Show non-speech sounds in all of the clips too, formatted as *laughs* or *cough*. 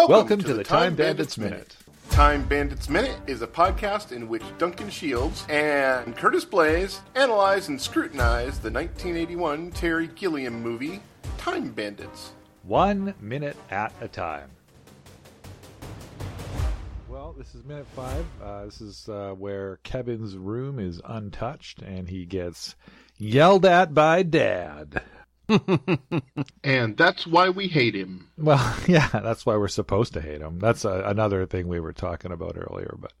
Welcome, Welcome to, the Time Bandits Minute. Time Bandits Minute is a podcast in which Duncan Shields and Curtis Blaze analyze and scrutinize the 1981 Terry Gilliam movie Time Bandits. One minute at a time. Well, this is minute five. Uh, this is uh, where Kevin's room is untouched and he gets yelled at by Dad. *laughs* And that's why we hate him. Well, *laughs* yeah, that's why we're supposed to hate him. That's a, another thing we were talking about earlier. But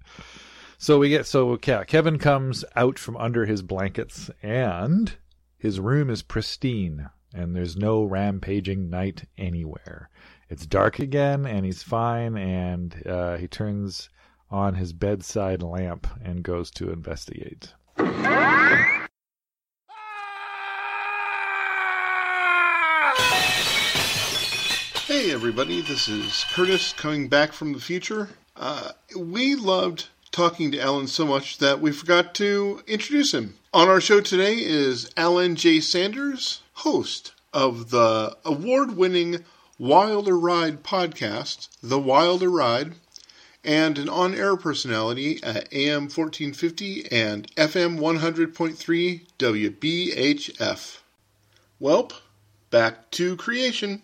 so we get so yeah, Kevin comes out from under his blankets and his room is pristine and there's no rampaging knight anywhere. It's dark again and he's fine and uh, he turns on his bedside lamp and goes to investigate. *laughs* Hey everybody, this is Curtis coming back from the future. Uh, we loved talking to Alan so much that we forgot to introduce him. On our show today is Alan J. Sanders, host of the award winning Wilder Ride podcast, The Wilder Ride, and an on air personality at AM 1450 and FM 100.3 WBHF. Welp, back to creation.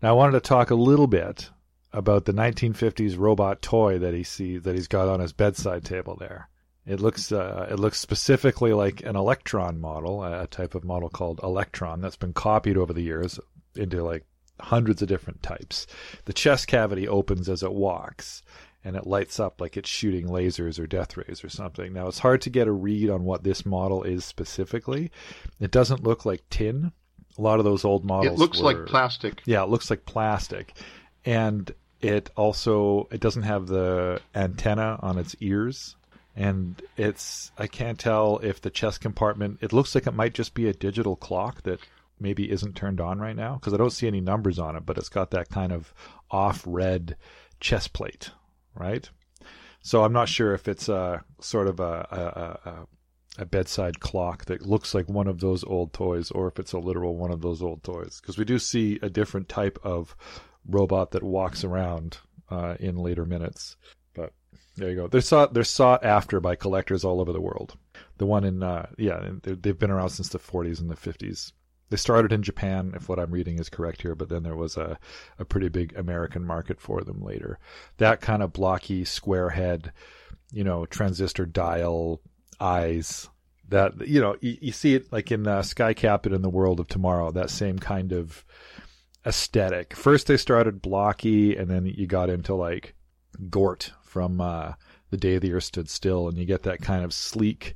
Now I wanted to talk a little bit about the 1950s robot toy that he sees that he's got on his bedside table there. It looks uh, it looks specifically like an Electron model, a type of model called Electron that's been copied over the years into like hundreds of different types. The chest cavity opens as it walks and it lights up like it's shooting lasers or death rays or something. Now it's hard to get a read on what this model is specifically. It doesn't look like tin. A lot of those old models It looks were- like plastic. yeah, it looks like plastic, and it also it doesn't have the antenna on its ears, and it's I can't tell if the chest compartment. It looks like it might just be a digital clock that maybe isn't turned on right now because I don't see any numbers on it, but it's got that kind of off red chest plate, right? So I'm not sure if it's a sort of a, a, a, a bedside clock that looks like one of those old toys, or if it's a literal one of those old toys. Because we do see a different type of robot that walks around uh, in later minutes. But there you go. They're sought they're sought after by collectors all over the world. The one in uh, yeah, they- they've been around since the 40s and the 50s. They started in Japan, if what I'm reading is correct here, but then there was a, a pretty big American market for them later. That kind of blocky square head, you know, transistor dial eyes. That you know, you, you see it like in uh, Sky Captain in the World of Tomorrow. That same kind of aesthetic. First, they started blocky, and then you got into like Gort from uh, The Day the Earth Stood Still, and you get that kind of sleek,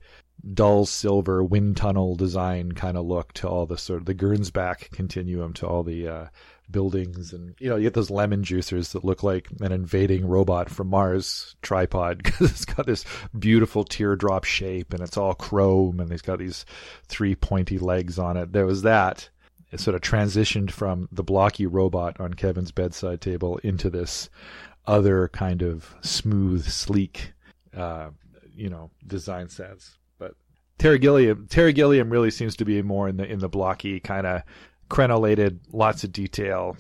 dull silver wind tunnel design kind of look to all the sort of the Gernsback continuum to all the uh, buildings, and you know you get those lemon juicers that look like an invading robot from Mars tripod *laughs* because it's got this beautiful teardrop shape and it's all chrome and it's got these three pointy legs on it. There was that it sort of transitioned from the blocky robot on Kevin's bedside table into this other kind of smooth, sleek, uh, you know, design sense. Terry Gilliam, Terry Gilliam really seems to be more in the in the blocky kind of crenellated, lots of detail,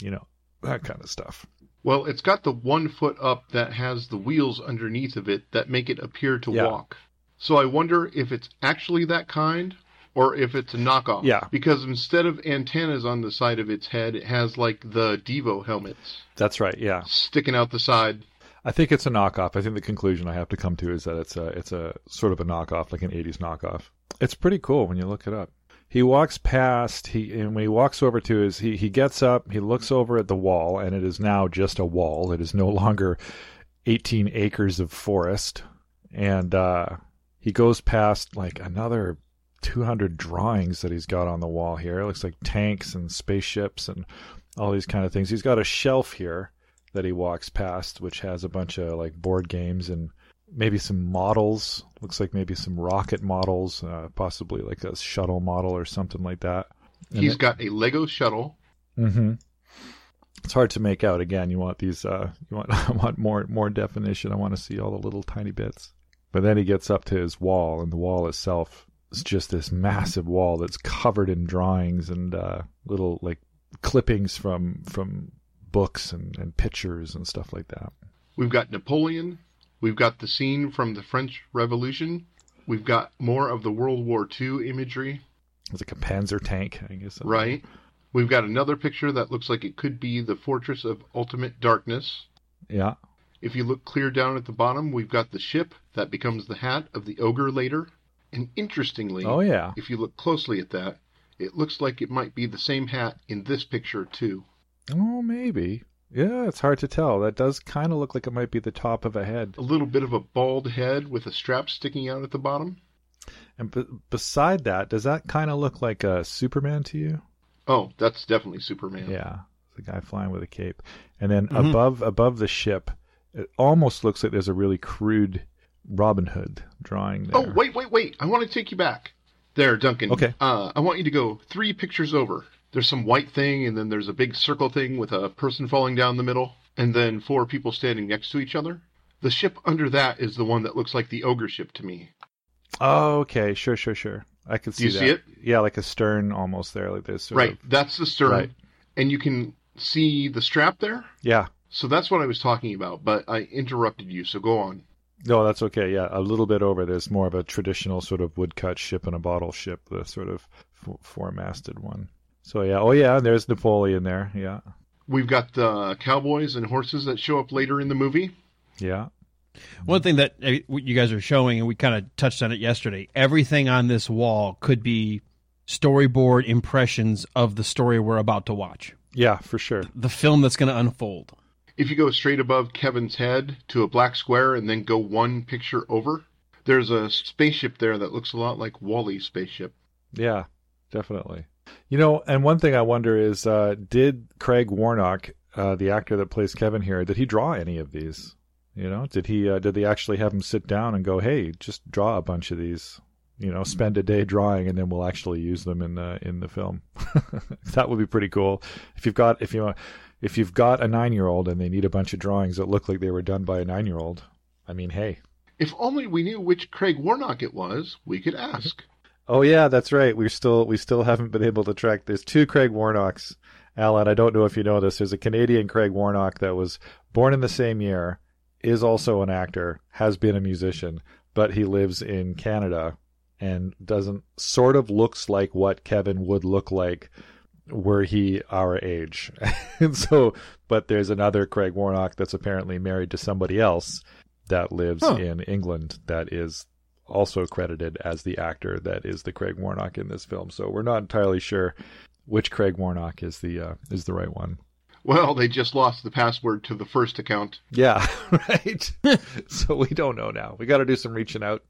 you know, that kind of stuff. Well, it's got the one foot up that has the wheels underneath of it that make it appear to Yeah. walk. So I wonder if it's actually that kind or if it's a knockoff. Yeah. Because instead of antennas on the side of its head, it has like the Devo helmets That's right. Yeah, sticking out the side. I think it's a knockoff. I think the conclusion I have to come to is that it's a it's a sort of a knockoff, like an '80s knockoff. It's pretty cool when you look it up. He walks past. He and when he walks over to his, he he gets up. He looks over at the wall, and it is now just a wall. It is no *laughs* longer 18 acres of forest, and uh, he goes past like another 200 drawings that he's got on the wall here. It looks like tanks and spaceships and all these kind of things. He's got a shelf here that he walks past, which has a bunch of like board games and maybe some models. Looks like maybe some rocket models, uh, possibly like a shuttle model or something like that. And He's it- got a Lego shuttle. Mhm. It's hard to make out. Again, you want these. Uh, you want *laughs* I want more more definition. I want to see all the little tiny bits. But then he gets up to his wall, and the wall itself is just this massive wall that's covered in drawings and uh, little like clippings from from books and, and pictures and stuff like that. We've got Napoleon. We've got the scene from the French Revolution. We've got more of the World War II imagery. It's like a Panzer tank, I guess. Right. We've got another picture that looks like it could be the Fortress of Ultimate Darkness. Yeah. If you look clear down at the bottom, we've got the ship that becomes the hat of the ogre later. And interestingly, Oh yeah. if you look closely at that, it looks like it might be the same hat in this picture too. Oh, maybe. Yeah, it's hard to tell. That does kind of look like it might be the top of a head. A little bit of a bald head with a strap sticking out at the bottom. And b- beside that, does that kind of look like a Superman to you? Oh, that's definitely Superman. Yeah, the guy flying with a cape. And then Mhm. above above the ship, it almost looks like there's a really crude Robin Hood drawing there. Oh, wait, wait, wait. I want to take you back. There, Duncan. Okay. Uh, I want you to go three pictures over. There's some white thing, and then there's a big circle thing with a person falling down the middle, and then four people standing next to each other. The ship under that is the one that looks like the ogre ship to me. Oh, okay, sure, sure, sure. I can see Do you that. see it? Yeah, like a stern almost there, like this. Right. of- That's the stern. Right. And you can see the strap there. Yeah. So that's what I was talking about, but I interrupted you, so go on. No, that's okay. Yeah, a little bit over. There's more of a traditional sort of woodcut ship and a bottle ship, the sort of four-masted one. So yeah, oh yeah, there's Napoleon there. Yeah, We've got the cowboys and horses that show up later in the movie. yeah, One thing that uh, you guys are showing, and we kind of touched on it yesterday, everything on this wall could be storyboard impressions of the story we're about to watch, yeah, for sure. the film that's going to unfold. If you go straight above Kevin's head to a black square and then go one picture over, there's a spaceship there that looks a lot like Wally's spaceship. Yeah, definitely. You know, and one thing I wonder is, uh, did Craig Warnock, uh, the actor that plays Kevin here, did he draw any of these? You know, did he? Uh, did they actually have him sit down and go, "Hey, just draw a bunch of these"? You know, spend a day drawing, and then we'll actually use them in the in the film. *laughs* that would be pretty cool. If you've got if you if you've got a nine year old and they need a bunch of drawings that look like they were done by a nine year old, I mean, hey, If only we knew which Craig Warnock it was, we could ask. Oh yeah, that's right. We're still we still haven't been able to track. There's two Craig Warnocks, Alan. I don't know if you know this. There's a Canadian Craig Warnock that was born in the same year, is also an actor, has been a musician, but he lives in Canada and doesn't sort of looks like what Kevin would look like were he our age. *laughs* and so, but there's another Craig Warnock that's apparently married to somebody else that lives Huh. in England that is also credited as the actor that is the Craig Warnock in this film. So we're not entirely sure which Craig Warnock is the uh, is the right one. Well, they just lost the password to the first account. Yeah, *laughs* right. *laughs* so we don't know now. We got to do some reaching out,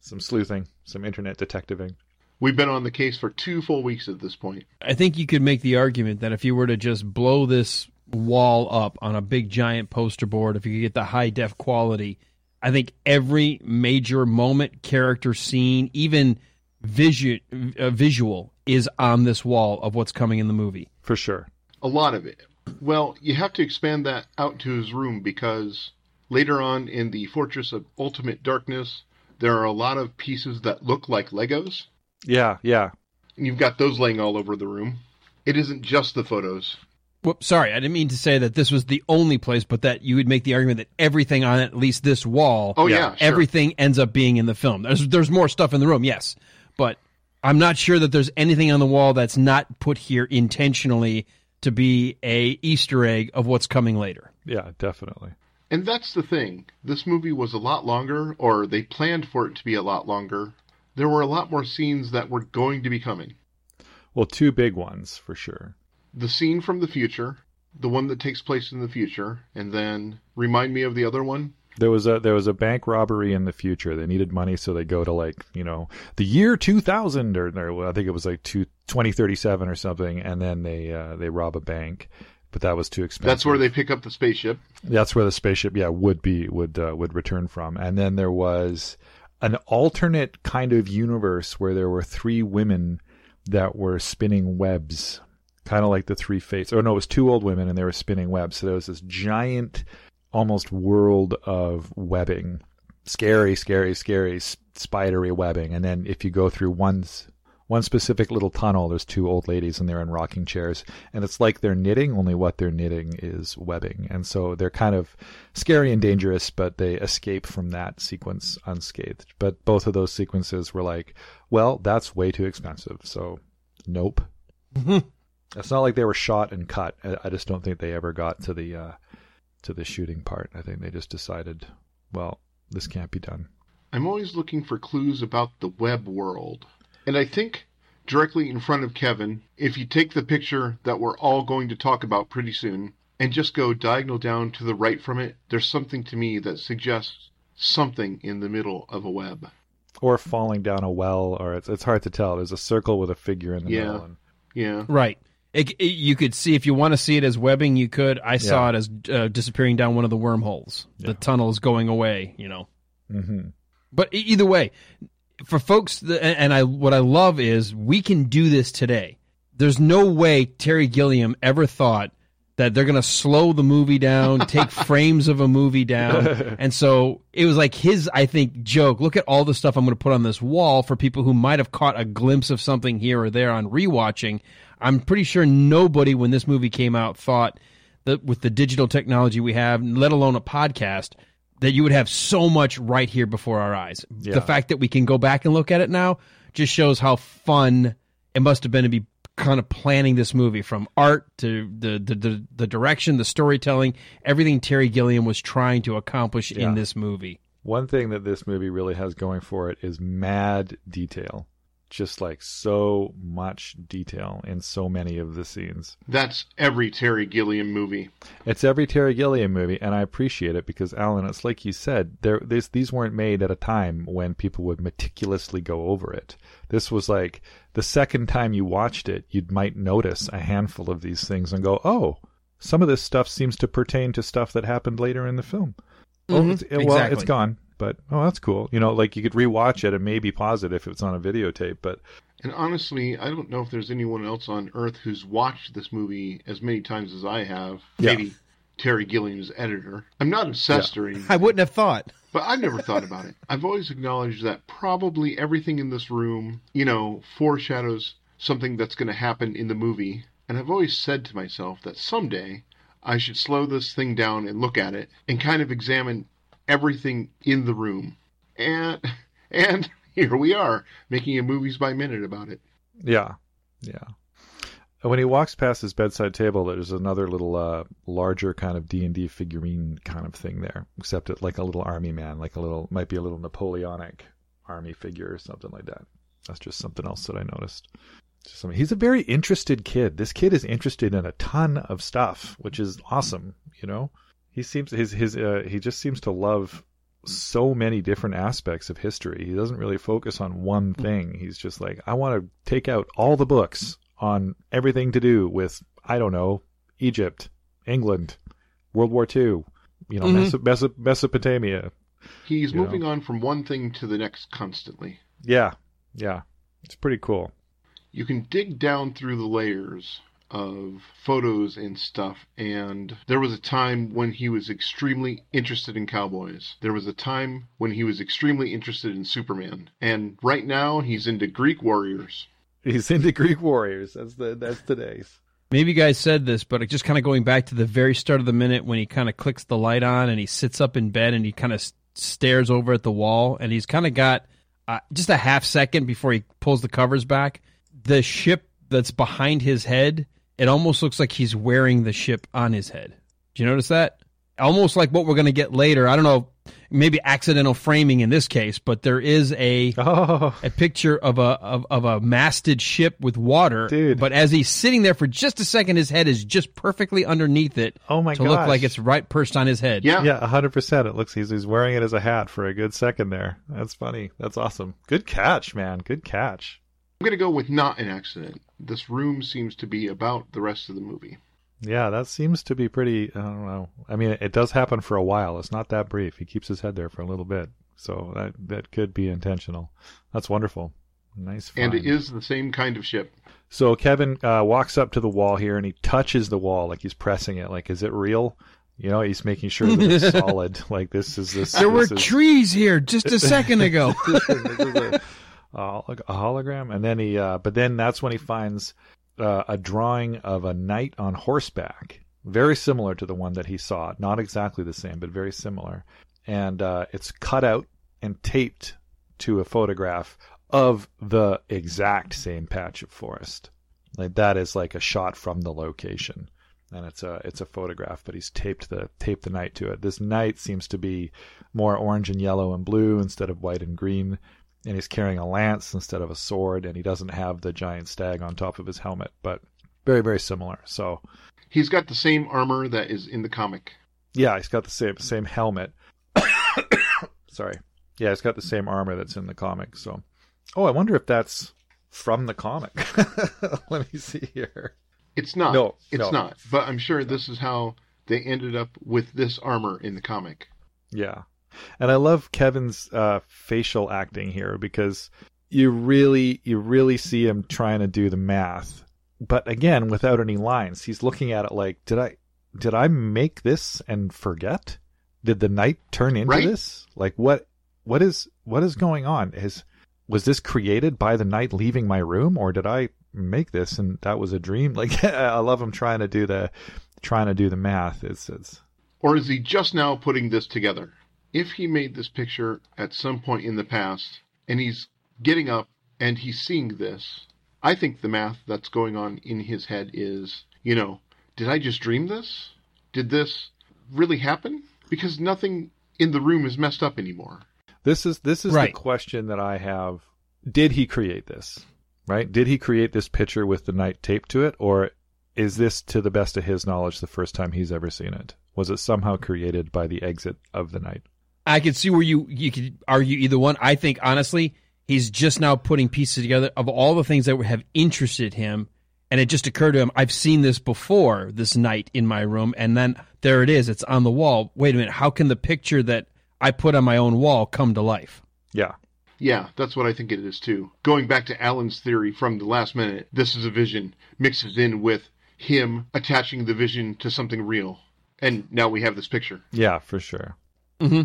some sleuthing, some internet detectiving. We've been on the case for two full weeks at this point. I think you could make the argument that if you were to just blow this wall up on a big giant poster board, if you could get the high def quality, I think every major moment, character, scene, even visu- uh, visual is on this wall of what's coming in the movie. For sure. A lot of it. Well, you have to expand that out to his room because later on in the Fortress of Ultimate Darkness, there are a lot of pieces that look like Legos, Yeah, yeah. and you've got those laying all over the room. It isn't just the photos. Whoops, sorry, I didn't mean to say that this was the only place, but that you would make the argument that everything on at least this wall, Oh, yeah, sure. everything ends up being in the film. There's there's more stuff in the room, yes, but I'm not sure that there's anything on the wall that's not put here intentionally to be a Easter egg of what's coming later. Yeah, definitely. And that's the thing. This movie was a lot longer, or they planned for it to be a lot longer. There were a lot more scenes that were going to be coming. Well, two big ones for sure. The scene from the future, the one that takes place in the future, and then remind me of the other one. There was a there was a bank robbery in the future. They needed money, so they go to like you know the year two thousand or, or I think it was like two, 2037 or something, and then they uh, they rob a bank. But that was too expensive. That's where they pick up the spaceship. That's where the spaceship, yeah, would be would uh, would return from. And then there was an alternate kind of universe where there were three women that were spinning webs, kind of like the three fates. Or no, it was two old women and they were spinning webs. So there was this giant, almost world of webbing scary, scary, scary spidery webbing. And then if you go through one one specific little tunnel, there's two old ladies and they're in rocking chairs, and it's like they're knitting. Only what they're knitting is webbing, and so they're kind of scary and dangerous, but they escape from that sequence unscathed. But both of those sequences were like, well, that's way too expensive, so nope. *laughs* It's not like they were shot and cut. I, I just don't think they ever got to the uh, to the shooting part. I think they just decided, well, this can't be done. I'm always looking for clues about the web world. And I think directly in front of Kevin, if you take the picture that we're all going to talk about pretty soon and just go diagonal down to the right from it, there's something to me that suggests something in the middle of a web. Or falling down a well, or it's it's hard to tell. There's a circle with a figure in the Yeah. middle. And, Yeah. Right. It, it- you could see if you want to see it as webbing, you could. I saw it as uh, disappearing down one of the wormholes. Yeah. The tunnel's going away. You know. hmm But either way, for folks, that, and and I what I love is we can do this today. There's no way Terry Gilliam ever thought that they're going to slow the movie down, take *laughs* frames of a movie down. And so it was like his, I think, joke. Look at all the stuff I'm going to put on this wall for people who might have caught a glimpse of something here or there on rewatching. I'm pretty sure nobody, when this movie came out, thought that with the digital technology we have, let alone a podcast, that you would have so much right here before our eyes. Yeah. The fact that we can go back and look at it now just shows how fun it must have been to be kind of planning this movie from art to the the, the, the direction, the storytelling, everything Terry Gilliam was trying to accomplish Yeah. in this movie. One thing that this movie really has going for it is mad detail. Just like so much detail in so many of the scenes. That's every Terry Gilliam movie. It's every Terry Gilliam movie, and I appreciate it because Alan, it's like you said, there this, these weren't made at a time when people would meticulously go over it. This was like the second time you watched it, you might notice a handful of these things and go, "Oh, some of this stuff seems to pertain to stuff that happened later in the film." Oh, Mhm, it's, well, exactly. it's gone, but oh, that's cool. You know, like you could rewatch it and maybe pause it if it's on a videotape, but And honestly, I don't know if there's anyone else on earth who's watched this movie as many times as I have. Yeah. Maybe Terry Gilliam's editor. I'm not obsessed or anything. I wouldn't have thought. But I've never thought about it. I've always acknowledged that probably everything in this room, you know, foreshadows something that's going to happen in the movie. And I've always said to myself that someday I should slow this thing down and look at it and kind of examine everything in the room. And *laughs* and here we are making a movies by minute about it. Yeah, yeah. When he walks past his bedside table, there's another little uh, larger kind of D and D figurine kind of thing there, except it like a little army man, like a little might be a little Napoleonic army figure or something like that. That's just something else that I noticed. He's a very interested kid. This kid is interested in a ton of stuff, which is awesome. You know, he seems his his uh, he just seems to love so many different aspects of history. He doesn't really focus on one thing. He's just like, I want to take out all the books on everything to do with, I don't know, Egypt, England, World War II, you know, Mhm. Meso- Meso- Mesopotamia. He's You moving on from one thing to the next constantly. Yeah, yeah. It's pretty cool. you can dig down through the layers of photos and stuff and there was a time when he was extremely interested in cowboys there was a time when he was extremely interested in superman and right now he's into greek warriors He's into Greek warriors. That's the that's today's. Maybe you guys said this, but just kind of going back to the very start of the minute when he kind of clicks the light on and he sits up in bed and he kind of stares over at the wall and he's kind of got uh, just a half second before he pulls the covers back. The ship that's behind his head, it almost looks like he's wearing the ship on his head. Do you notice that? Almost like what we're going to get later. I don't know, maybe accidental framing in this case, but there is a Oh, a picture of a of, of a masted ship with water. Dude. But as he's sitting there for just a second, his head is just perfectly underneath it oh my to gosh. look like it's right perched on his head. yeah, Yeah, hundred percent. It looks he's he's wearing it as a hat for a good second there. That's funny. That's awesome. Good catch, man. Good catch. I'm going to go with not an accident this room seems to be about the rest of the movie Yeah, that seems to be pretty. I don't know. I mean, it does happen for a while. It's not that brief. He keeps his head there for a little bit, so that that could be intentional. That's wonderful. Nice. and it is the same kind of ship So Kevin uh, walks up to the wall here and he touches the wall like he's pressing it. Like, is it real? You know, he's making sure that it's *laughs* solid. Like this is this. There were is- trees here just a second ago. *laughs* *laughs* a hologram, and then he, uh, but then that's when he finds uh, a drawing of a knight on horseback, very similar to the one that he saw. Not exactly the same, but very similar, and uh, it's cut out and taped to a photograph of the exact same patch of forest. Like that is like a shot from the location. And it's a it's a photograph, but he's taped the taped the knight to it. This knight seems to be more orange and yellow and blue instead of white and green, and he's carrying a lance instead of a sword, and he doesn't have the giant stag on top of his helmet, but very very similar. So He's got the same armor that is in the comic. yeah, he's got the same same helmet. *coughs* Sorry, yeah, he's got the same armor that's in the comic. So, oh, I wonder if that's from the comic. *laughs* Let me see here. It's not. No, it's no. not. But I'm sure this is how they ended up with this armor in the comic. Yeah. And I love Kevin's uh, facial acting here because you really you really see him trying to do the math. But again, without any lines. He's looking at it like, did I did I make this and forget? Did the knight turn into Right. this? Like what what is what is going on? Is was this created by the knight leaving my room or did I make this and that was a dream? *laughs* Like I love him trying to do the trying to do the math. It's it's Or is he just now putting this together? If he made this picture at some point in the past and he's getting up and he's seeing this, I think the math that's going on in his head is, you know, did I just dream this? Did this really happen? Because nothing in the room is messed up anymore. This is this is Right. the question that I have. Did he create this? Right? Did he create this picture with the knight taped to it, or is this, to the best of his knowledge, the first time he's ever seen it? Was it somehow created by the exit of the knight? I could see where you you could argue either one. I think honestly, he's just now putting pieces together of all the things that have interested him, and it just occurred to him, I've seen this before, this knight in my room, and then there it is, it's on the wall. Wait a minute, how can the picture that I put on my own wall come to life? Yeah, Yeah, that's what I think it is too. Going back to Alan's theory from the last minute, this is a vision mixes in with him attaching the vision to something real. And now we have this picture. yeah, for sure. Mm-hmm.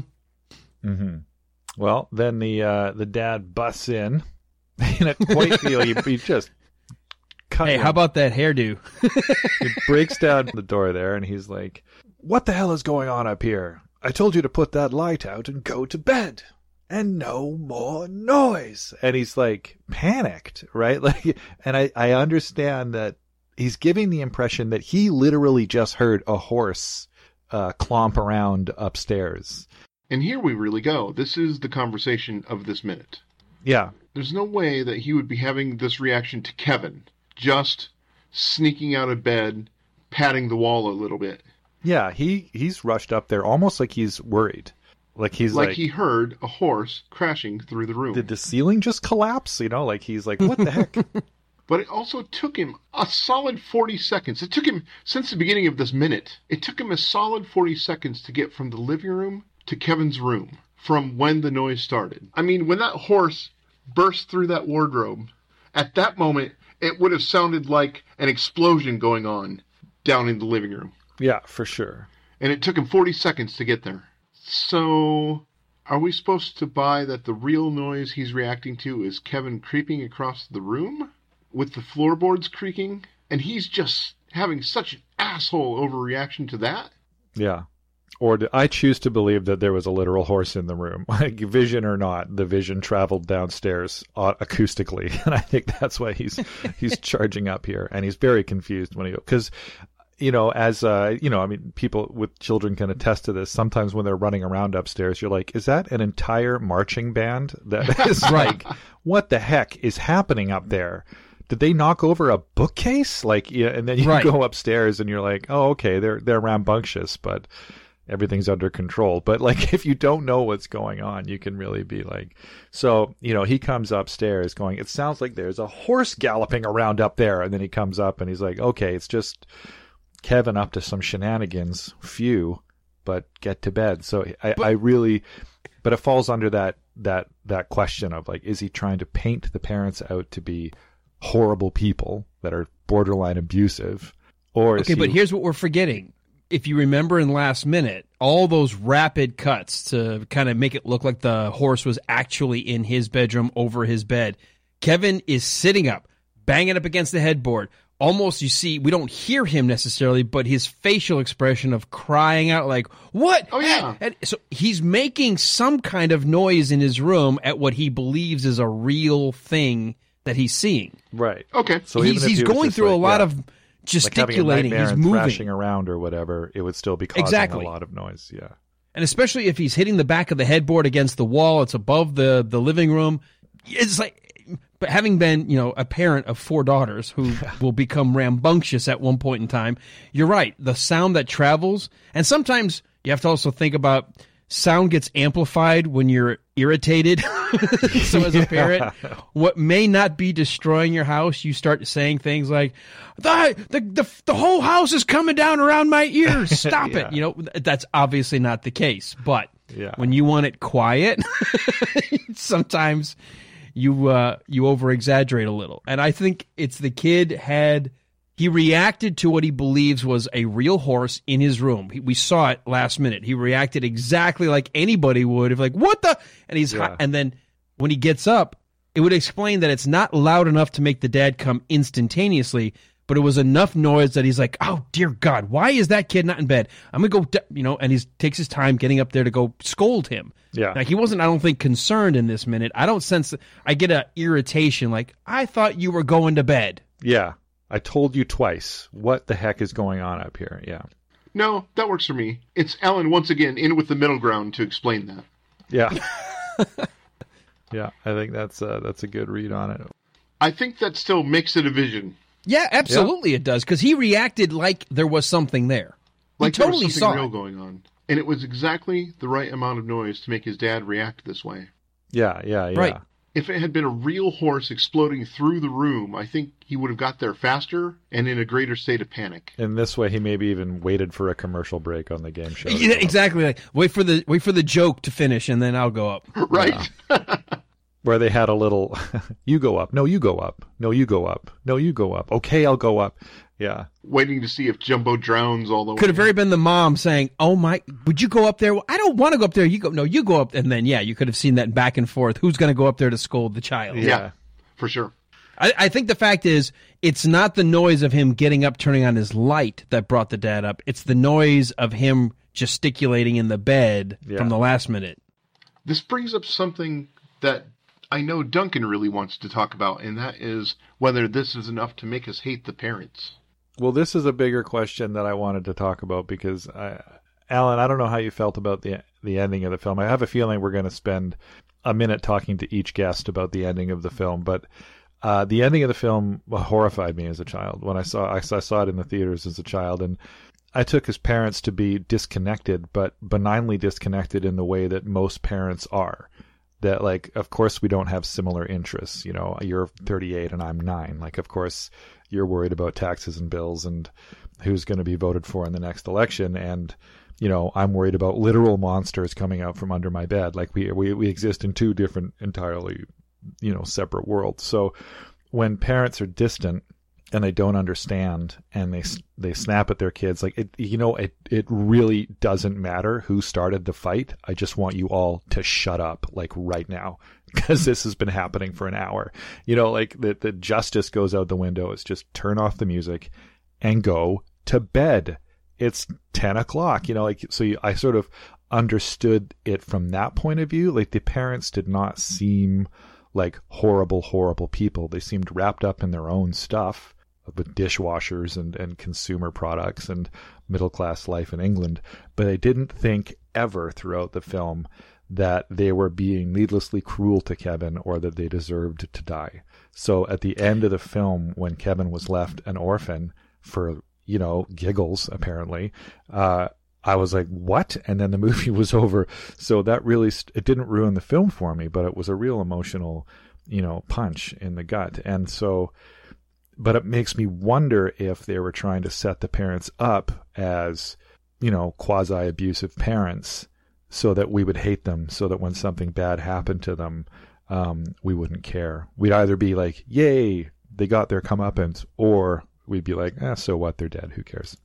Hmm Well, then the uh, the dad busts in *laughs* in a quite you he, he just cut Hey, him. how about that hairdo? he breaks down the door there and he's like, What the hell is going on up here? I told you to put that light out and go to bed. And no more noise. And he's like panicked, right? *laughs* Like, and I, I understand that he's giving the impression that he literally just heard a horse uh, clomp around upstairs. And here we really go. This is the conversation of this minute. Yeah. There's no way that he would be having this reaction to Kevin, just sneaking out of bed, patting the wall a little bit. Yeah. He, he's rushed up there almost like he's worried. Like he's like, like, he heard a horse crashing through the room. did the ceiling just collapse? You know, like he's like, what the heck? *laughs* *laughs* But it also took him a solid 40 seconds. It took him, since the beginning of this minute, it took him a solid 40 seconds to get from the living room to Kevin's room from when the noise started. I mean, when that horse burst through that wardrobe, at that moment, it would have sounded like an explosion going on down in the living room. yeah, for sure. And it took him 40 seconds to get there. So, are we supposed to buy that the real noise he's reacting to is Kevin creeping across the room with the floorboards creaking? And he's just having such an asshole overreaction to that? Yeah. Or do I choose to believe that there was a literal horse in the room, *laughs* like vision or not. The vision traveled downstairs uh, acoustically, *laughs* and I think that's why he's *laughs* he's charging up here, and he's very confused when he because you know as uh you know I mean people with children can attest to this. Sometimes when they're running around upstairs, you're like, is that an entire marching band that is like, what the heck is happening up there? Did they knock over a bookcase? Like, yeah, and then you Right. go upstairs and you're like, oh, okay, they're they're rambunctious, but everything's under control. But like *laughs* if you don't know what's going on, you can really be like so, you know, he comes upstairs going, It sounds like there's a horse galloping around up there and then he comes up and he's like, Okay, it's just Kevin up to some shenanigans. Phew. But get to bed. So I, I really but it falls under that that that question of like, is he trying to paint the parents out to be horrible people that are borderline abusive? Or is Okay, but here's what we're forgetting. If you remember in last minute, all those rapid cuts to kind of make it look like the horse was actually in his bedroom over his bed. Kevin is sitting up, banging up against the headboard. Almost, you see, we don't hear him necessarily, but his facial expression of crying out, like, what? Oh, yeah. And so he's making some kind of noise in his room at what he believes is a real thing that he's seeing. Right. Okay. So he's he's he going just through a lot yeah, of like having a gesticulating. nightmare he's moving. thrashing around or whatever, it would still be causing Exactly. a lot of noise. Yeah. and especially if he's hitting the back of the headboard against the wall, it's above the the living room. It's like, but having been you know a parent of four daughters who *laughs* will become rambunctious at one point in time, you're right. The sound that travels, and sometimes you have to also think about sound gets amplified when you're irritated. *laughs* so as a parent, *laughs* what may not be destroying your house, you start saying things like, "the the the, the whole house is coming down around my ears. *laughs* Stop Yeah. it!" You know that's obviously not the case, but Yeah. when you want it quiet, sometimes you uh, you over exaggerate a little. And I think it's the kid had he reacted to what he believes was a real horse in his room. He, we saw it last minute. He reacted exactly like anybody would if like what the and he's Yeah. and then when he gets up, it would explain that it's not loud enough to make the dad come instantaneously. But it was enough noise that he's like, "Oh dear God, why is that kid not in bed? I'm gonna go, d-" you know." And he takes his time getting up there to go scold him. Yeah. Like he wasn't, I don't think, concerned in this minute. I don't sense. I get a irritation. Like I thought you were going to bed. Yeah. I told you twice. What the heck is going on up here? Yeah. No, that works for me. It's Alan once again in with the middle ground to explain that. Yeah. *laughs* *laughs* yeah. I think that's uh, that's a good read on it. I think that still makes it a vision. Yeah, absolutely, it does because he reacted like there was something there. Like he totally there was saw something real it. going on. And it was exactly the right amount of noise to make his dad react this way. Yeah. Yeah. Yeah. Right. If it had been a real horse exploding through the room, I think he would have got there faster and in a greater state of panic. In this way, he maybe even waited for a commercial break on the game show. Yeah, exactly. Like, wait for the wait for the joke to finish, and then I'll go up. *laughs* Right? Where they had a little, *laughs* you go up. No, you go up. No, you go up. No, you go up. Okay, I'll go up. Yeah. Waiting to see if Jumbo drowns all the way. Could have very been the mom saying, "Oh my, would you go up there? I don't want to go up there. You go. No, you go up." And then yeah, you could have seen that back and forth. Who's going to go up there to scold the child? Yeah, for sure. I, I think the fact is, it's not the noise of him getting up, turning on his light that brought the dad up. It's the noise of him gesticulating in the bed Yeah. from the last minute. This brings up something that I know Duncan really wants to talk about, and that is whether this is enough to make us hate the parents. Well, this is a bigger question that I wanted to talk about because, I, Alan, I don't know how you felt about the the ending of the film. I have a feeling we're going to spend a minute talking to each guest about the ending of the film, but uh, the ending of the film horrified me as a child when I saw I I saw it in the theaters as a child, and I took his parents to be disconnected, but benignly disconnected in the way that most parents are. That like, of course, we don't have similar interests. You know, you're 38 and I'm nine. Like, of course, you're worried about taxes and bills and who's going to be voted for in the next election, and you know, I'm worried about literal monsters coming out from under my bed. Like, we we we exist in two different, entirely, you know, separate worlds. So, when parents are distant and they don't understand and they they snap at their kids like it you know it it really doesn't matter who started the fight i just want you all to shut up like right now because this has been happening for an hour. You know like the the justice goes out the window. It's just turn off the music and go to bed. It's 10 o'clock you know like so you, i sort of understood it from that point of view. Like the parents did not seem like horrible horrible people. They seemed wrapped up in their own stuff with dishwashers and, and consumer products and middle class life in England, but I didn't think ever throughout the film that they were being needlessly cruel to Kevin or that they deserved to die. So at the end of the film, when Kevin was left an orphan for, you know, giggles, apparently, uh, I was like, what? And then the *laughs* movie was over. So that really, st- it didn't ruin the film for me, but it was a real emotional, you know, punch in the gut. And so, but it makes me wonder if they were trying to set the parents up as, you know, quasi abusive parents so that we would hate them, so that when something bad happened to them, um, we wouldn't care. We'd either be like, yay, they got their comeuppance, or we'd be like, ah, so what, they're dead, who cares?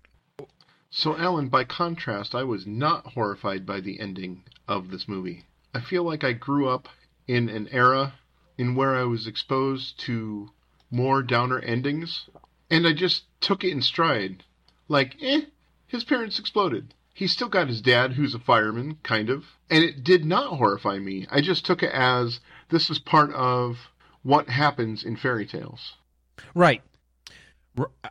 So, Alan, by contrast, I was not horrified by the ending of this movie. I feel like I grew up in an era in where I was exposed to more downer endings, and I just took it in stride. Like, eh, his parents exploded. He's still got his dad, who's a fireman, kind of. And it did not horrify me. I just took it as this is part of what happens in fairy tales. Right.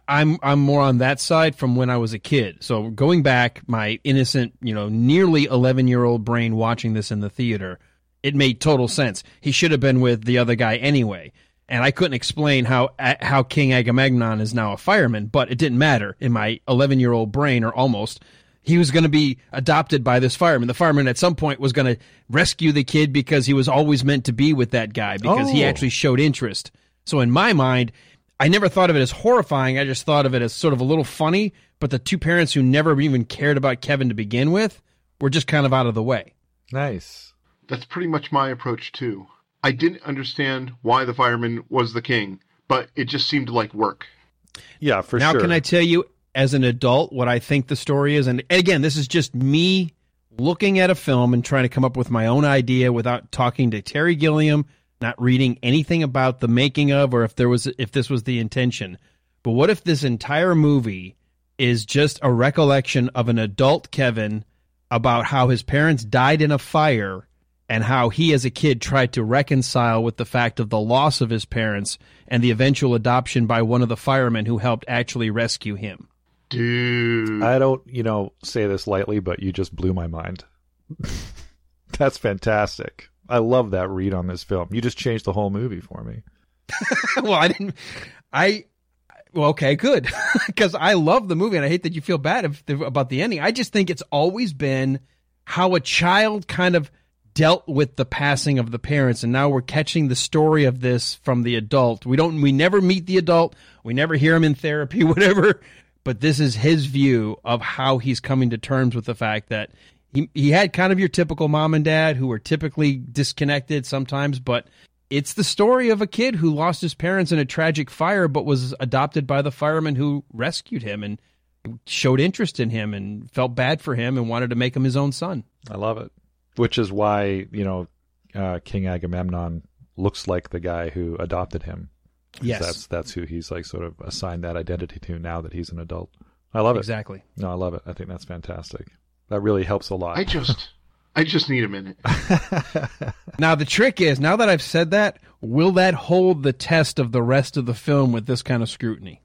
I'm I'm more on that side from when I was a kid. So going back, my innocent, you know, nearly 11 year old brain watching this in the theater, it made total sense. He should have been with the other guy anyway, and I couldn't explain how how King Agamemnon is now a fireman, but it didn't matter in my 11 year old brain or almost. He was going to be adopted by this fireman. The fireman at some point was going to rescue the kid because he was always meant to be with that guy because he Oh. actually showed interest. So in my mind, I never thought of it as horrifying. I just thought of it as sort of a little funny. But the two parents who never even cared about Kevin to begin with were just kind of out of the way. Nice. That's pretty much my approach, too. I didn't understand why the fireman was the king, but it just seemed like work. Yeah, for now, sure. Now, can I tell you, as an adult, what I think the story is? And again, this is just me looking at a film and trying to come up with my own idea without talking to Terry Gilliam, not reading anything about the making of, or if there was if this was the intention. But what if this entire movie is just a recollection of an adult Kevin about how his parents died in a fire and how he as a kid tried to reconcile with the fact of the loss of his parents and the eventual adoption by one of the firemen who helped actually rescue him. Dude. I don't, you know, say this lightly, but you just blew my mind. *laughs* That's fantastic. I love that read on this film. You just changed the whole movie for me. *laughs* well, I didn't I well, okay, good. *laughs* Cuz I love the movie and I hate that you feel bad if, about the ending. I just think it's always been how a child kind of dealt with the passing of the parents and now we're catching the story of this from the adult. We don't we never meet the adult. We never hear him in therapy whatever, but this is his view of how he's coming to terms with the fact that he he had kind of your typical mom and dad who were typically disconnected sometimes, but it's the story of a kid who lost his parents in a tragic fire but was adopted by the fireman who rescued him and showed interest in him and felt bad for him and wanted to make him his own son. I love it. Which is why, you know, uh, King Agamemnon looks like the guy who adopted him. 'Cause Yes. That's that's who he's like sort of assigned that identity to now that he's an adult. I love it. Exactly. No, I love it. I think that's fantastic. That really helps a lot. I just, I just need a minute. *laughs* Now the trick is, now that I've said that, will that hold the test of the rest of the film with this kind of scrutiny?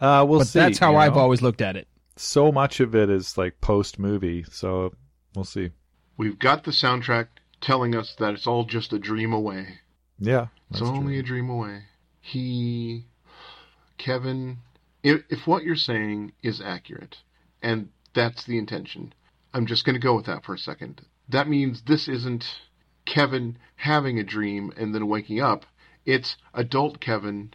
uh, we'll but see. that's how I've know? always looked at it. So much of it is like post movie, so we'll see. We've got the soundtrack telling us that it's all just a dream away. Yeah, It's only true. a dream away. He, Kevin, if, if what you're saying is accurate, and that's the intention, I'm just going to go with that for a second. That means this isn't Kevin having a dream and then waking up. It's adult Kevin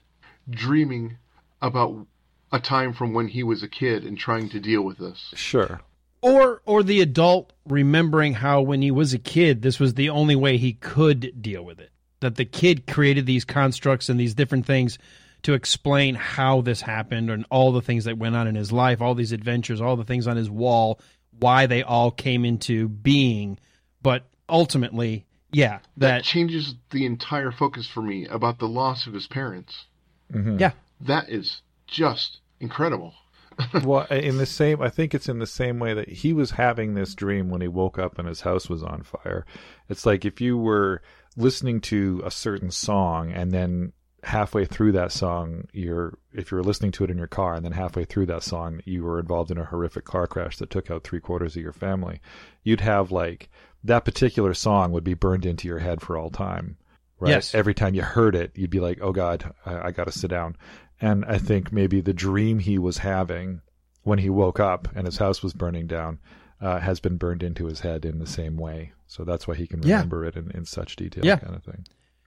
dreaming about a time from when he was a kid and trying to deal with this. Sure. Or or the adult remembering how when he was a kid this was the only way he could deal with it. That the kid created these constructs and these different things to explain how this happened and all the things that went on in his life, all these adventures, all the things on his wall, why they all came into being. But ultimately, yeah, That that changes the entire focus for me about the loss of his parents. Mm-hmm. yeah. That is just incredible. *laughs* well, in the same, I think it's in the same way that he was having this dream when he woke up and his house was on fire. It's like if you were listening to a certain song and then halfway through that song, you're if you were listening to it in your car and then halfway through that song you were involved in a horrific car crash that took out three quarters of your family, you'd have like that particular song would be burned into your head for all time. Right? Yes. Every time you heard it, you'd be like, "Oh God, I, I got to sit down." And I think maybe the dream he was having when he woke up and his house was burning down uh, has been burned into his head in the same way. So that's why he can Yeah. remember it in, in such detail, Yeah. kind of thing.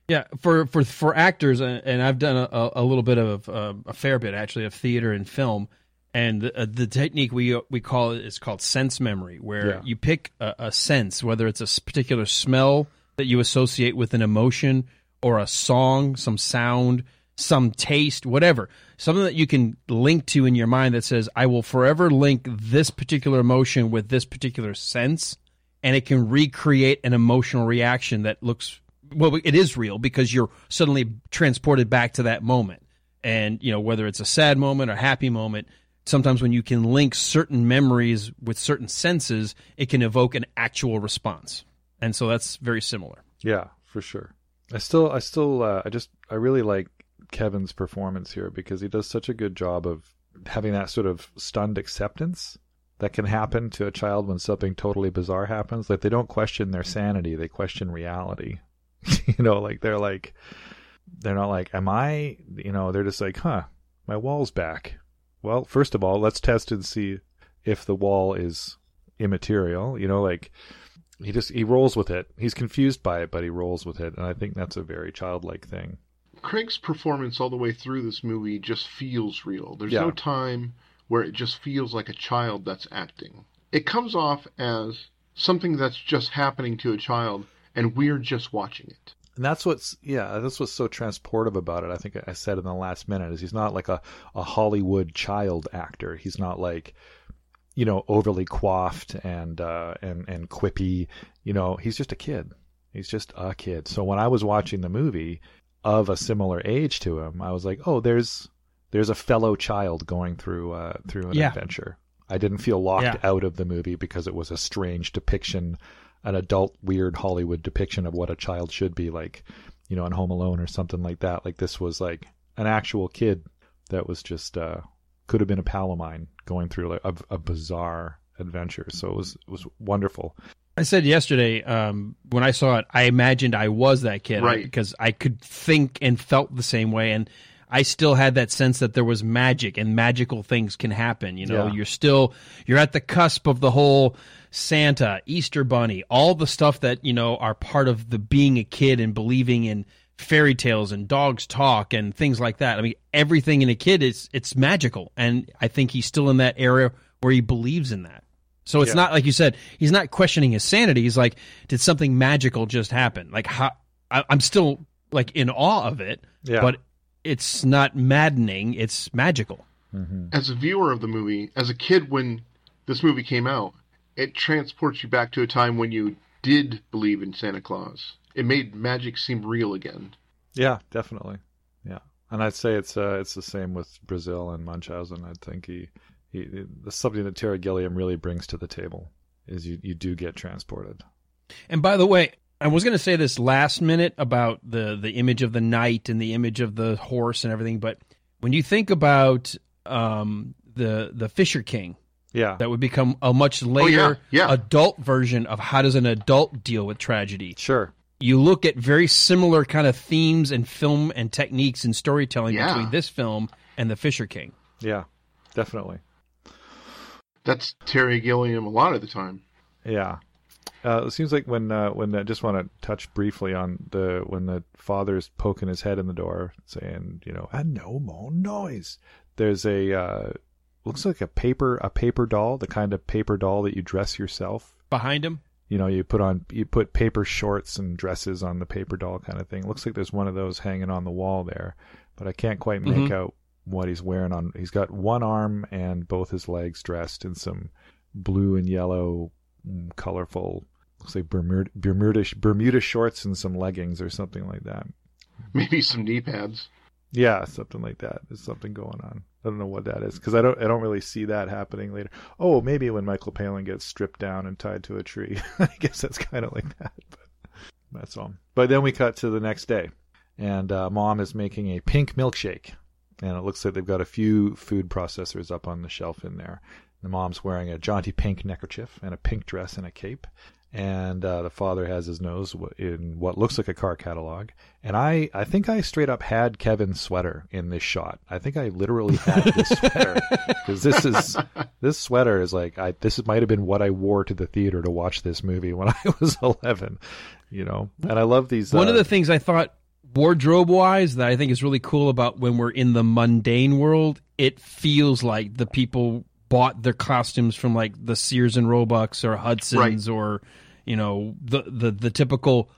Yeah, for for for actors, uh, and I've done a, a little bit of uh, a fair bit actually of theater and film, and the, uh, the technique we we call it is called sense memory, where Yeah. you pick a, a sense, whether it's a particular smell that you associate with an emotion, or a song, some sound, some taste, whatever, something that you can link to in your mind that says, I will forever link this particular emotion with this particular sense. And it can recreate an emotional reaction that looks, well, it is real because you're suddenly transported back to that moment. And, you know, whether it's a sad moment or happy moment, sometimes when you can link certain memories with certain senses, it can evoke an actual response. And so that's very similar. Yeah, for sure. I still, I still, uh, I just, I really like Kevin's performance here because he does such a good job of having that sort of stunned acceptance that can happen to a child when something totally bizarre happens. Like they don't question their sanity, they question reality. *laughs* you know, like they're like, they're not like, am I, you know, they're just like, huh, my wall's back. Well, first of all, let's test and see if the wall is immaterial. You know, like he just he rolls with it. He's confused by it, but he rolls with it, and I think that's a very childlike thing. Craig's performance all the way through this movie just feels real. There's Yeah. no time where it just feels like a child that's acting. It comes off as something that's just happening to a child, and we're just watching it. And that's what's yeah, that's what's so transportive about it. I think I said in the last minute is he's not like a, a Hollywood child actor. He's not like you know overly coiffed and uh, and and quippy. You know, he's just a kid. He's just a kid. So when I was watching the movie of a similar age to him, I was like, oh, there's there's a fellow child going through uh, through an Yeah. adventure. I didn't feel locked Yeah. out of the movie because it was a strange depiction, an adult weird Hollywood depiction of what a child should be like, you know, in Home Alone or something like that. Like this was like an actual kid that was just uh, could have been a pal of mine going through like a, a bizarre adventure. So it was it was wonderful. I said yesterday um, when I saw it, I imagined I was that kid Right. because I could think and felt the same way, and I still had that sense that there was magic and magical things can happen. You know, Yeah. you're still you're at the cusp of the whole Santa, Easter Bunny, all the stuff that you know are part of the being a kid and believing in fairy tales and dogs talk and things like that. I mean, everything in a kid is it's magical, and I think he's still in that area where he believes in that. So it's Yeah. not like you said. He's not questioning his sanity. He's like, did something magical just happen? Like, how? I, I'm still like in awe of it, Yeah. but it's not maddening. It's magical. As a viewer of the movie, as a kid when this movie came out, it transports you back to a time when you did believe in Santa Claus. It made magic seem real again. Yeah, definitely. Yeah, and I'd say it's uh, it's the same with Brazil and Munchausen. I think he, he that's something that Terry Gilliam really brings to the table is you you do get transported. And by the way, I was going to say this last minute about the the image of the knight and the image of the horse and everything, but when you think about um, the the Fisher King, Yeah, that would become a much later yeah. adult version of how does an adult deal with tragedy. sure. you look at very similar kind of themes and film and techniques and storytelling Yeah. between this film and The Fisher King. Yeah, definitely. That's Terry Gilliam a lot of the time. Yeah. Uh, it seems like when uh, when I just want to touch briefly on the when the father's poking his head in the door saying you know and no more noise. There's a uh, looks like a paper a paper doll, the kind of paper doll that you dress yourself. Behind him, You know, you put on you put paper shorts and dresses on the paper doll kind of thing. looks like there's one of those hanging on the wall there, but I can't quite make Mhm. out what he's wearing on. He's got one arm and both his legs dressed in some blue and yellow, mm, colorful, looks like Bermuda Bermuda Bermuda shorts and some leggings or something like that. Maybe some knee pads. Yeah, something like that. There's something going on. I don't know what that is because I don't I don't really see that happening later. Oh, maybe when Michael Palin gets stripped down and tied to a tree. *laughs* I guess that's kind of like that. But that's all. But then we cut to the next day, and uh, Mom is making a pink milkshake, and it looks like they've got a few food processors up on the shelf in there. The mom's wearing a jaunty pink neckerchief and a pink dress and a cape. And uh, the father has his nose in what looks like a car catalog. And I, I think I straight up had Kevin's sweater in this shot. I think I literally had this *laughs* sweater because this is this sweater is like I this might have been what I wore to the theater to watch this movie when *laughs* I was eleven. You know, and I love these. one uh, of the things I thought wardrobe wise that I think is really cool about when we're in the mundane world, it feels like the people bought their costumes from like the Sears and Roebucks or Hudson's or you know the the the typical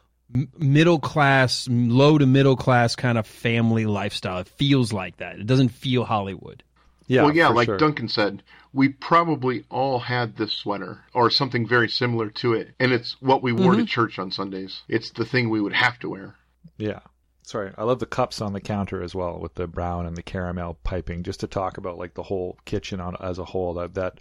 middle class, low to middle class kind of family lifestyle. It feels like that. It doesn't feel Hollywood. Yeah, well, yeah, like sure. Duncan said, we probably all had this sweater or something very similar to it, and it's what we wore Mm-hmm. to church on Sundays. It's the thing we would have to wear. Yeah. Sorry, I love the cups on the counter as well with the brown and the caramel piping. Just to talk about like the whole kitchen on as a whole, that that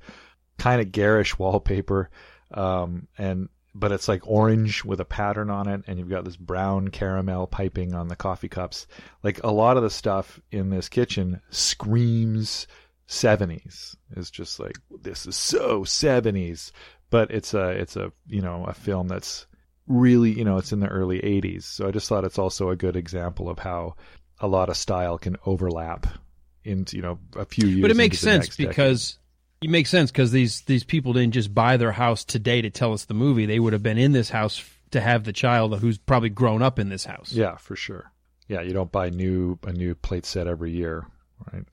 kind of garish wallpaper, um, and but it's like orange with a pattern on it, and you've got this brown caramel piping on the coffee cups. Like a lot of the stuff in this kitchen screams 70s. It's just like this is so 70s, but it's a it's a you know a film that's really, you know, it's in the early 80s. So I just thought it's also a good example of how a lot of style can overlap into, you know, a few years. But it makes sense next decade. because it makes sense because these these people didn't just buy their house today to tell us the movie. They would have been in this house to have the child who's probably grown up in this house. Yeah, for sure. Yeah, you don't buy new a new plate set every year, right?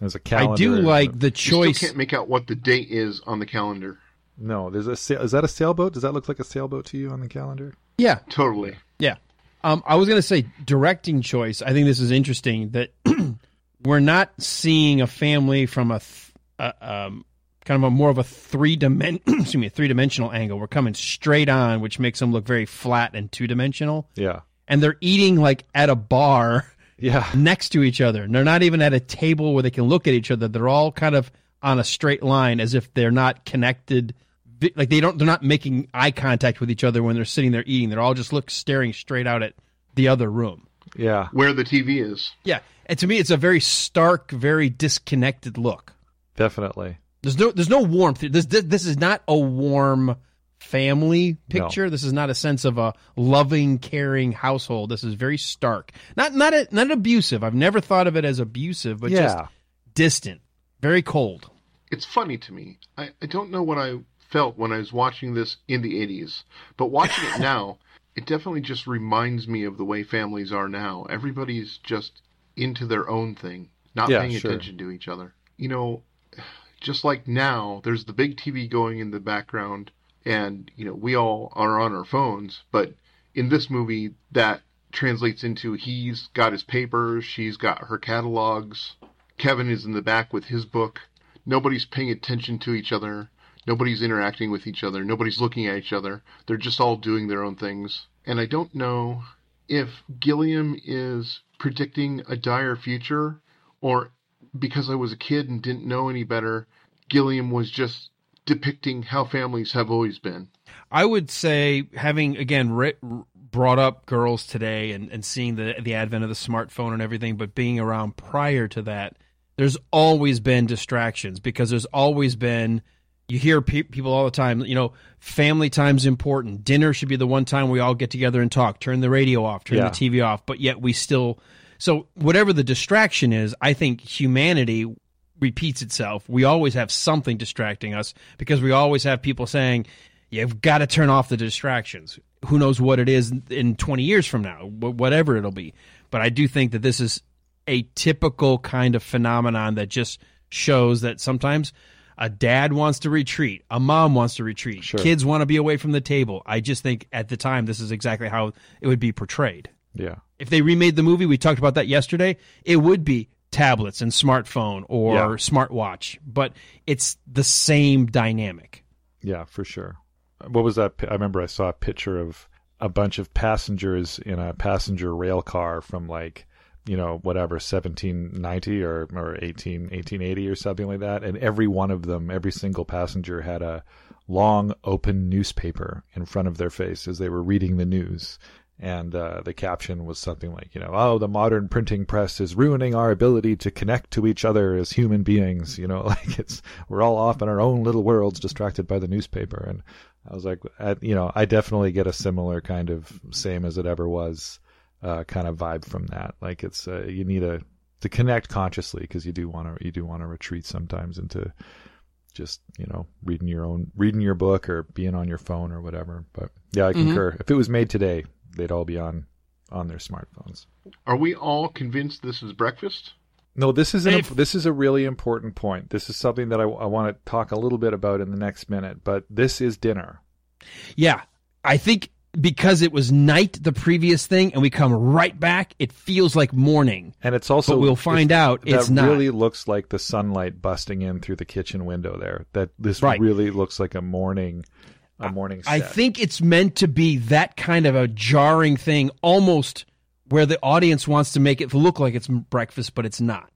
There's a calendar. I do like uh, the You still choice. can't make out what the date is on the calendar. No, there's a sail- is that a sailboat? Does that look like a sailboat to you on the calendar? Yeah, Totally. yeah. Um, I was going to say directing choice. I think this is interesting that *clears throat* we're not seeing a family from a, th- uh, um, kind of a more of a three dimen- *clears throat* excuse me, a three dimensional angle. We're coming straight on, which makes them look very flat and two dimensional. Yeah. And they're eating like at a bar *laughs* Yeah. *laughs* next to each other. And they're not even at a table where they can look at each other. They're all kind of on a straight line as if they're not connected. Vi- Like they don't, they're not making eye contact with each other when they're sitting there eating. They're all just look staring straight out at the other room. Yeah. Where the TV is. Yeah. And to me, it's a very stark, very disconnected look. Definitely. There's no, there's no warmth. This, this, this is not a warm family picture. This is not a sense of a loving, caring household. This is very stark. Not, not, a, not abusive. I've never thought of it as abusive, but just yeah. distant, very cold. It's funny to me. I, I don't know what I felt when I was watching this in the 80s, but watching it *laughs* now, it definitely just reminds me of the way families are now. Everybody's just into their own thing, not Yeah, paying sure. attention to each other. You know, just like now, there's the big TV going in the background, and, you know, we all are on our phones, but in this movie, that translates into he's got his papers, she's got her catalogs, Kevin is in the back with his book. Nobody's paying attention to each other. Nobody's interacting with each other. Nobody's looking at each other. They're just all doing their own things. And I don't know if Gilliam is predicting a dire future or because I was a kid and didn't know any better, Gilliam was just depicting how families have always been. I would say having again ri brought up girls today and, and seeing the the advent of the smartphone and everything, but being around prior to that, there's always been distractions because there's always been. You hear pe- people all the time, you know, family time's important. Dinner should be the one time we all get together and talk. Turn the radio off, turn Yeah. the TV off, but yet we still. So whatever the distraction is, I think humanity repeats itself. We always have something distracting us because we always have people saying, "You've got to turn off the distractions." Who knows what it is in 20 years from now, whatever it'll be. But I do think that this is a typical kind of phenomenon that just shows that sometimes a dad wants to retreat, a mom wants to retreat, Sure. kids want to be away from the table. I just think at the time this is exactly how it would be portrayed. Yeah. If they remade the movie, we talked about that yesterday, it would be tablets and smartphone or Yeah. smartwatch, but it's the same dynamic. Yeah, for sure. What was that? I remember I saw a picture of a bunch of passengers in a passenger rail car from like, you know, whatever, 1790 or, or 18, 1880 or something like that. And every one of them, every single passenger had a long open newspaper in front of their face as they were reading the news. And uh, the caption was something like, you know, oh, the modern printing press is ruining our ability to connect to each other as human beings. You know, *laughs* like it's we're all off in our own little worlds, distracted by the newspaper. And I was like, I, you know, I definitely get a similar kind of same as it ever was uh, kind of vibe from that. Like it's uh, you need a to connect consciously because you do want to you do want to retreat sometimes into just you know reading your own reading your book or being on your phone or whatever. But yeah, I concur. If it was made today, they'd all be on on their smartphones. Are we all convinced this is breakfast? No, this is an, If- this is a really important point. This is something that I, I want to talk a little bit about in the next minute. But this is dinner. Yeah, I think because it was night the previous thing and we come right back, it feels like morning. And it's also But we'll find out that it's not. really looks like the sunlight busting in through the kitchen window there. That this Right. really looks like a morning a morning set. I think it's meant to be that kind of a jarring thing, almost where the audience wants to make it look like it's breakfast, but it's not.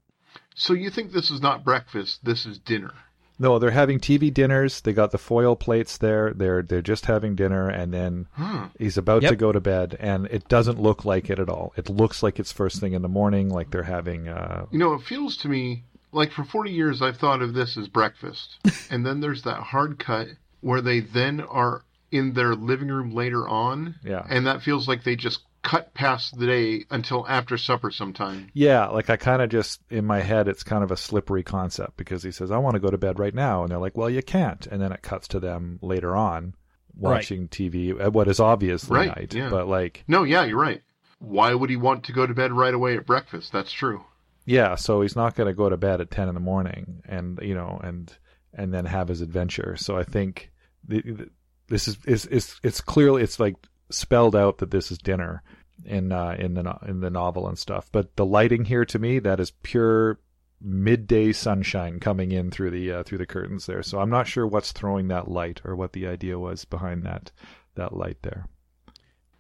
So you think this is not breakfast? This is dinner. No, they're having TV dinners. They got the foil plates there. They're they're just having dinner, and then Hmm. he's about Yep. to go to bed, and it doesn't look like it at all. It looks like it's first thing in the morning, like they're having. Uh, You know, it feels to me like for 40 years I've thought of this as breakfast. *laughs* and then there's that hard cut where they then are in their living room later on. Yeah. And that feels like they just cut past the day until after supper sometime. yeah, like I kind of just in my head, it's kind of a slippery concept because he says, "I want to go to bed right now," and they're like, "Well, you can't," and then it cuts to them later on watching TV at what is obviously Right, night, yeah. but like No, yeah, you're right. Why would he want to go to bed right away at breakfast? That's true. Yeah, so he's not going to go to bed at ten in the morning, and you know, and and then have his adventure. So I think the, the, this is is is it's clearly it's like spelled out that this is dinner in uh, in the in the novel and stuff. But the lighting here to me that is pure midday sunshine coming in through the uh, through the curtains there. So I'm not sure what's throwing that light or what the idea was behind that that light there.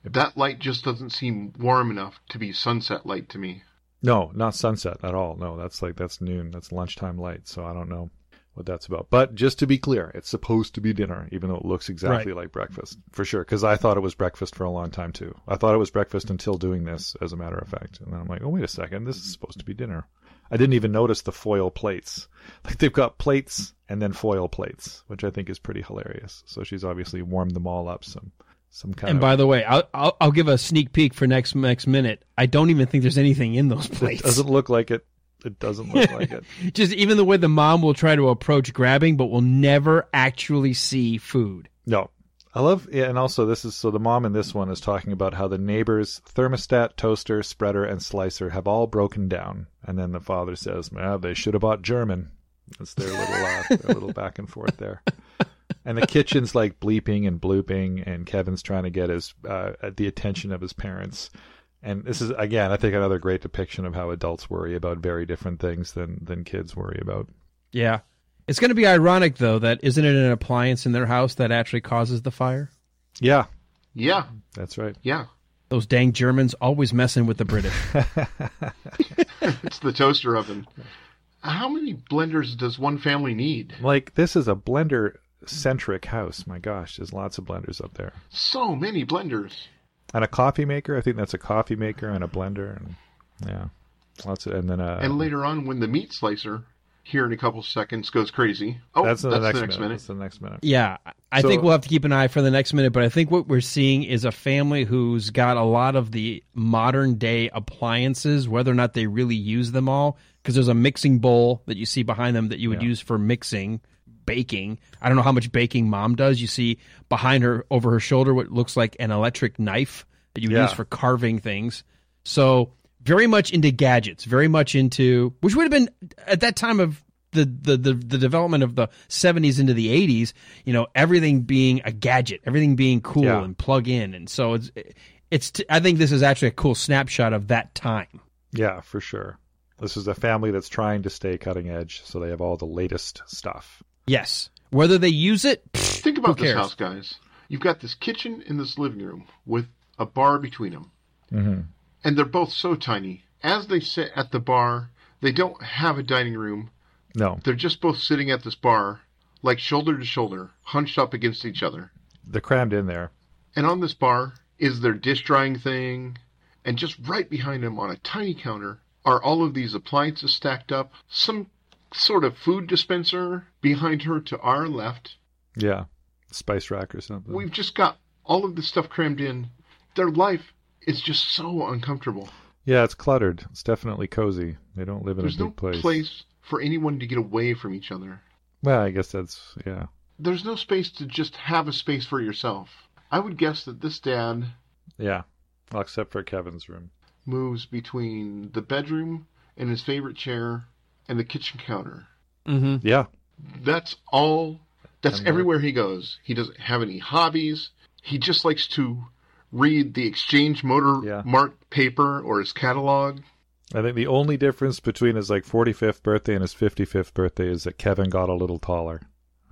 If that light just doesn't seem warm enough to be sunset light to me. No, not sunset at all. No, that's like that's noon. That's lunchtime light. So I don't know what that's about. But just to be clear, it's supposed to be dinner, even though it looks exactly like breakfast for sure. Because I thought it was breakfast for a long time too. I thought it was breakfast until doing this, as a matter of fact. And then I'm like, oh wait a second, this is supposed to be dinner. I didn't even notice the foil plates. *laughs* Like they've got plates and then foil plates, which I think is pretty hilarious. So she's obviously warmed them all up some some kind And of by the way, I'll, I'll I'll give a sneak peek for next next minute. I don't even think there's anything in those it plates. doesn't look like it. It doesn't look like it. *laughs* Just even the way the mom will try to approach grabbing, but will never actually see food. No. I love, yeah, and also this is so the mom in this one is talking about how the neighbors' thermostat, toaster, spreader, and slicer have all broken down, and then the father says, "Well, they should have bought German." It's their little, *laughs* uh, their little back and forth there. And the kitchen's like bleeping and blooping, and Kevin's trying to get his uh, the attention of his parents. And this is again, I think, another great depiction of how adults worry about very different things than than kids worry about. Yeah. It's going to be ironic though that isn't it an appliance in their house that actually causes the fire? Yeah, Yeah, that's right. yeah. Those dang Germans always messing with the British. *laughs* *laughs* It's the toaster oven. How many blenders does one family need? Like this is a blender centric house. My gosh, there's lots of blenders up there. So many blenders. And a coffee maker. I think that's a coffee maker and a blender and yeah. Lots of and then uh And later on, when the meat slicer, here in a couple seconds, goes crazy. Oh, that's, that's, the next, the next minute. minute. That's the next minute. Yeah, I So- think we'll have to keep an eye for the next minute, but I think what we're seeing is a family who's got a lot of the modern day appliances, whether or not they really use them all, because there's a mixing bowl that you see behind them that you would Yeah. use for mixing, baking. I don't know how much baking mom does. You see behind her, over her shoulder, what looks like an electric knife that you Yeah. use for carving things. So very much into gadgets, very much into which would have been at that time of the, the, the, the development of the 70s into the 80s, you know, everything being a gadget, everything being cool Yeah. and plug in. And so it's, it's, t- I think this is actually a cool snapshot of that time. Yeah, for sure. This is a family that's trying to stay cutting edge, so they have all the latest stuff. Yes. Whether they use it, pfft, Think about this house, guys. You've got this kitchen in this living room with a bar between them. Mm-hmm. And they're both so tiny. As they sit at the bar, they don't have a dining room. No, They're just both sitting at this bar, like shoulder to shoulder, hunched up against each other. they're crammed in there. And on this bar is their dish drying thing. And just right behind them on a tiny counter are all of these appliances stacked up. Some sort of food dispenser behind her to our left. Yeah, spice rack or something. We've just got all of this stuff crammed in. Their life is just so uncomfortable. yeah, it's cluttered. It's definitely cozy. They don't live in There's a no big place. place for anyone to get away from each other. Well, I guess that's yeah. There's no space to just have a space for yourself. I would guess that this dad Yeah, well, except for Kevin's room. moves between the bedroom and his favorite chair and the kitchen counter. mm-hmm. Yeah, That's all. That's And, everywhere he goes. He doesn't have any hobbies. He just likes to read the exchange motor Yeah. marked paper or his catalog. I think the only difference between his like 45th birthday and his 55th birthday is that Kevin got a little taller,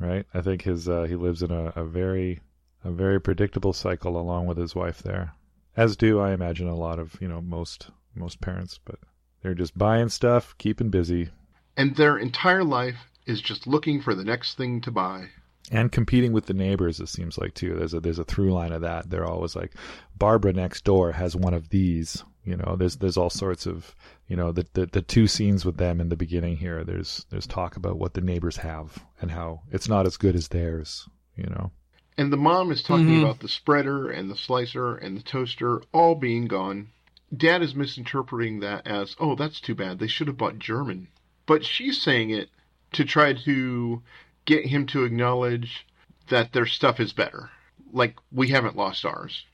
right? I think his uh, he lives in a, a very a very predictable cycle along with his wife there, as do I imagine a lot of you know most most parents, but they're just buying stuff, keeping busy, And their entire life is just looking for the next thing to buy. and competing with the neighbors. It seems like too. There's a there's a through line of that. They're always like, Barbara next door has one of these. You know, there's there's all sorts of you know the, the the two scenes with them in the beginning here. There's there's talk about what the neighbors have and how it's not as good as theirs. You know, And the mom is talking Mhm. about the spreader and the slicer and the toaster all being gone. Dad is misinterpreting that as, oh, that's too bad. They should have bought German. But she's saying it to try to get him to acknowledge that their stuff is better. Like, we haven't lost ours.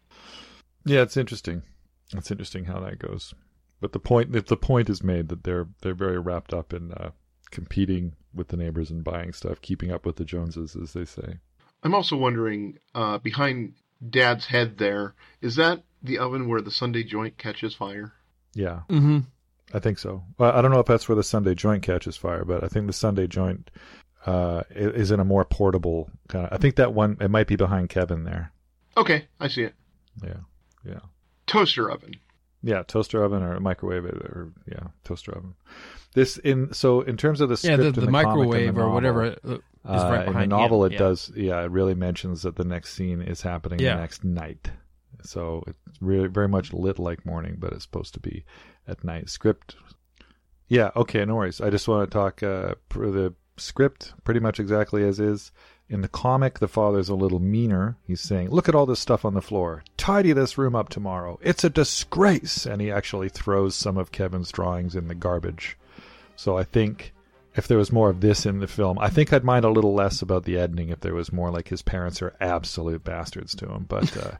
yeah, it's interesting. It's interesting how that goes. But the point if the point is made that they're they're very wrapped up in uh, competing with the neighbors and buying stuff, keeping up with the Joneses, as they say. I'm also wondering, uh, behind Dad's head there, is that the oven where the Sunday joint catches fire? Yeah, Mm-hmm. I think so. Well, I don't know if that's where the Sunday joint catches fire, but I think the Sunday joint uh, is in a more portable kind of. I think that one it might be behind Kevin there. Okay, I see it. Yeah, yeah, Toaster oven. yeah. Toaster oven or microwave or yeah, toaster oven. This in so in terms of the Yeah, script the, the, the comic and microwave the or novel, whatever uh, is Uh, right in the novel, him. it Yeah. does. Yeah, it really mentions that the next scene is happening Yeah. the next night. So it's really very much lit like morning, but it's supposed to be at night. Script. Yeah. Okay. No worries. I just want to talk uh, the script pretty much exactly as is. In the comic, the father's a little meaner. He's saying, "Look at all this stuff on the floor. Tidy this room up tomorrow. It's a disgrace." And he actually throws some of Kevin's drawings in the garbage. So I think if there was more of this in the film, I think I'd mind a little less about the editing if there was more like his parents are absolute bastards to him. But uh,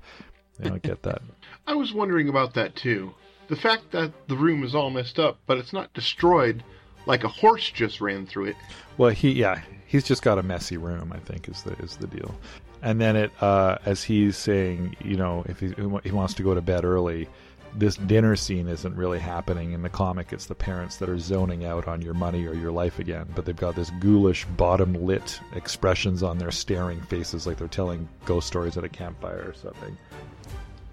I don't get that. *laughs* I was wondering about that too. The fact that the room is all messed up, but it's not destroyed like a horse just ran through it. Well, he yeah, he's just got a messy room. I think is the is the deal. And then it uh, as he's saying, you know, if he he wants to go to bed early. This dinner scene isn't really happening in the comic. It's the parents that are zoning out on your money or your life again, but they've got this ghoulish, bottom lit expressions on their staring faces, like they're telling ghost stories at a campfire or something.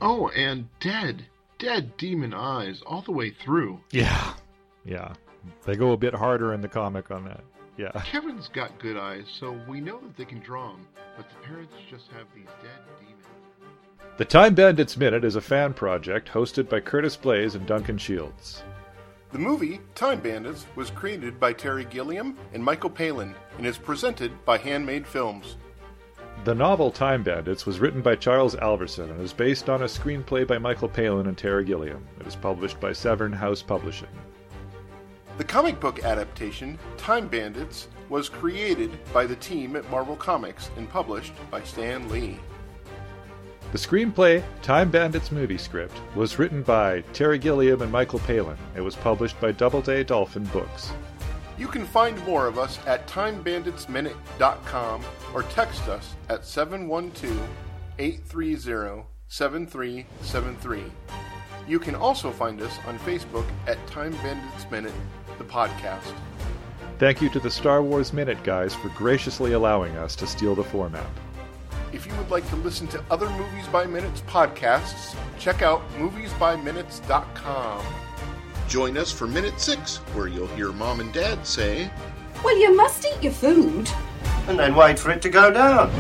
Oh, and dead, dead demon eyes all the way through. Yeah, yeah. They go a bit harder in the comic on that. Yeah. Kevin's got good eyes, so we know that they can draw them, but the parents just have these dead demons. The Time Bandits Minute is a fan project hosted by Curtis Blaze and Duncan Shields. The movie, Time Bandits, was created by Terry Gilliam and Michael Palin and is presented by Handmade Films. The novel Time Bandits was written by Charles Alverson and is based on a screenplay by Michael Palin and Terry Gilliam. It is published by Severn House Publishing. The comic book adaptation, Time Bandits, was created by the team at Marvel Comics and published by Stan Lee. The screenplay, Time Bandits movie script, was written by Terry Gilliam and Michael Palin. It was published by Doubleday Dolphin Books. You can find more of us at timebanditsminute.com or text us at 712 830 7373. You can also find us on Facebook at Time Bandits Minute, the podcast. Thank you to the Star Wars Minute guys for graciously allowing us to steal the format. If you would like to listen to other Movies by Minutes podcasts, check out moviesbyminutes.com. Join us for Minute 6, where you'll hear Mom and Dad say, Well, you must eat your food. and then wait for it to go down.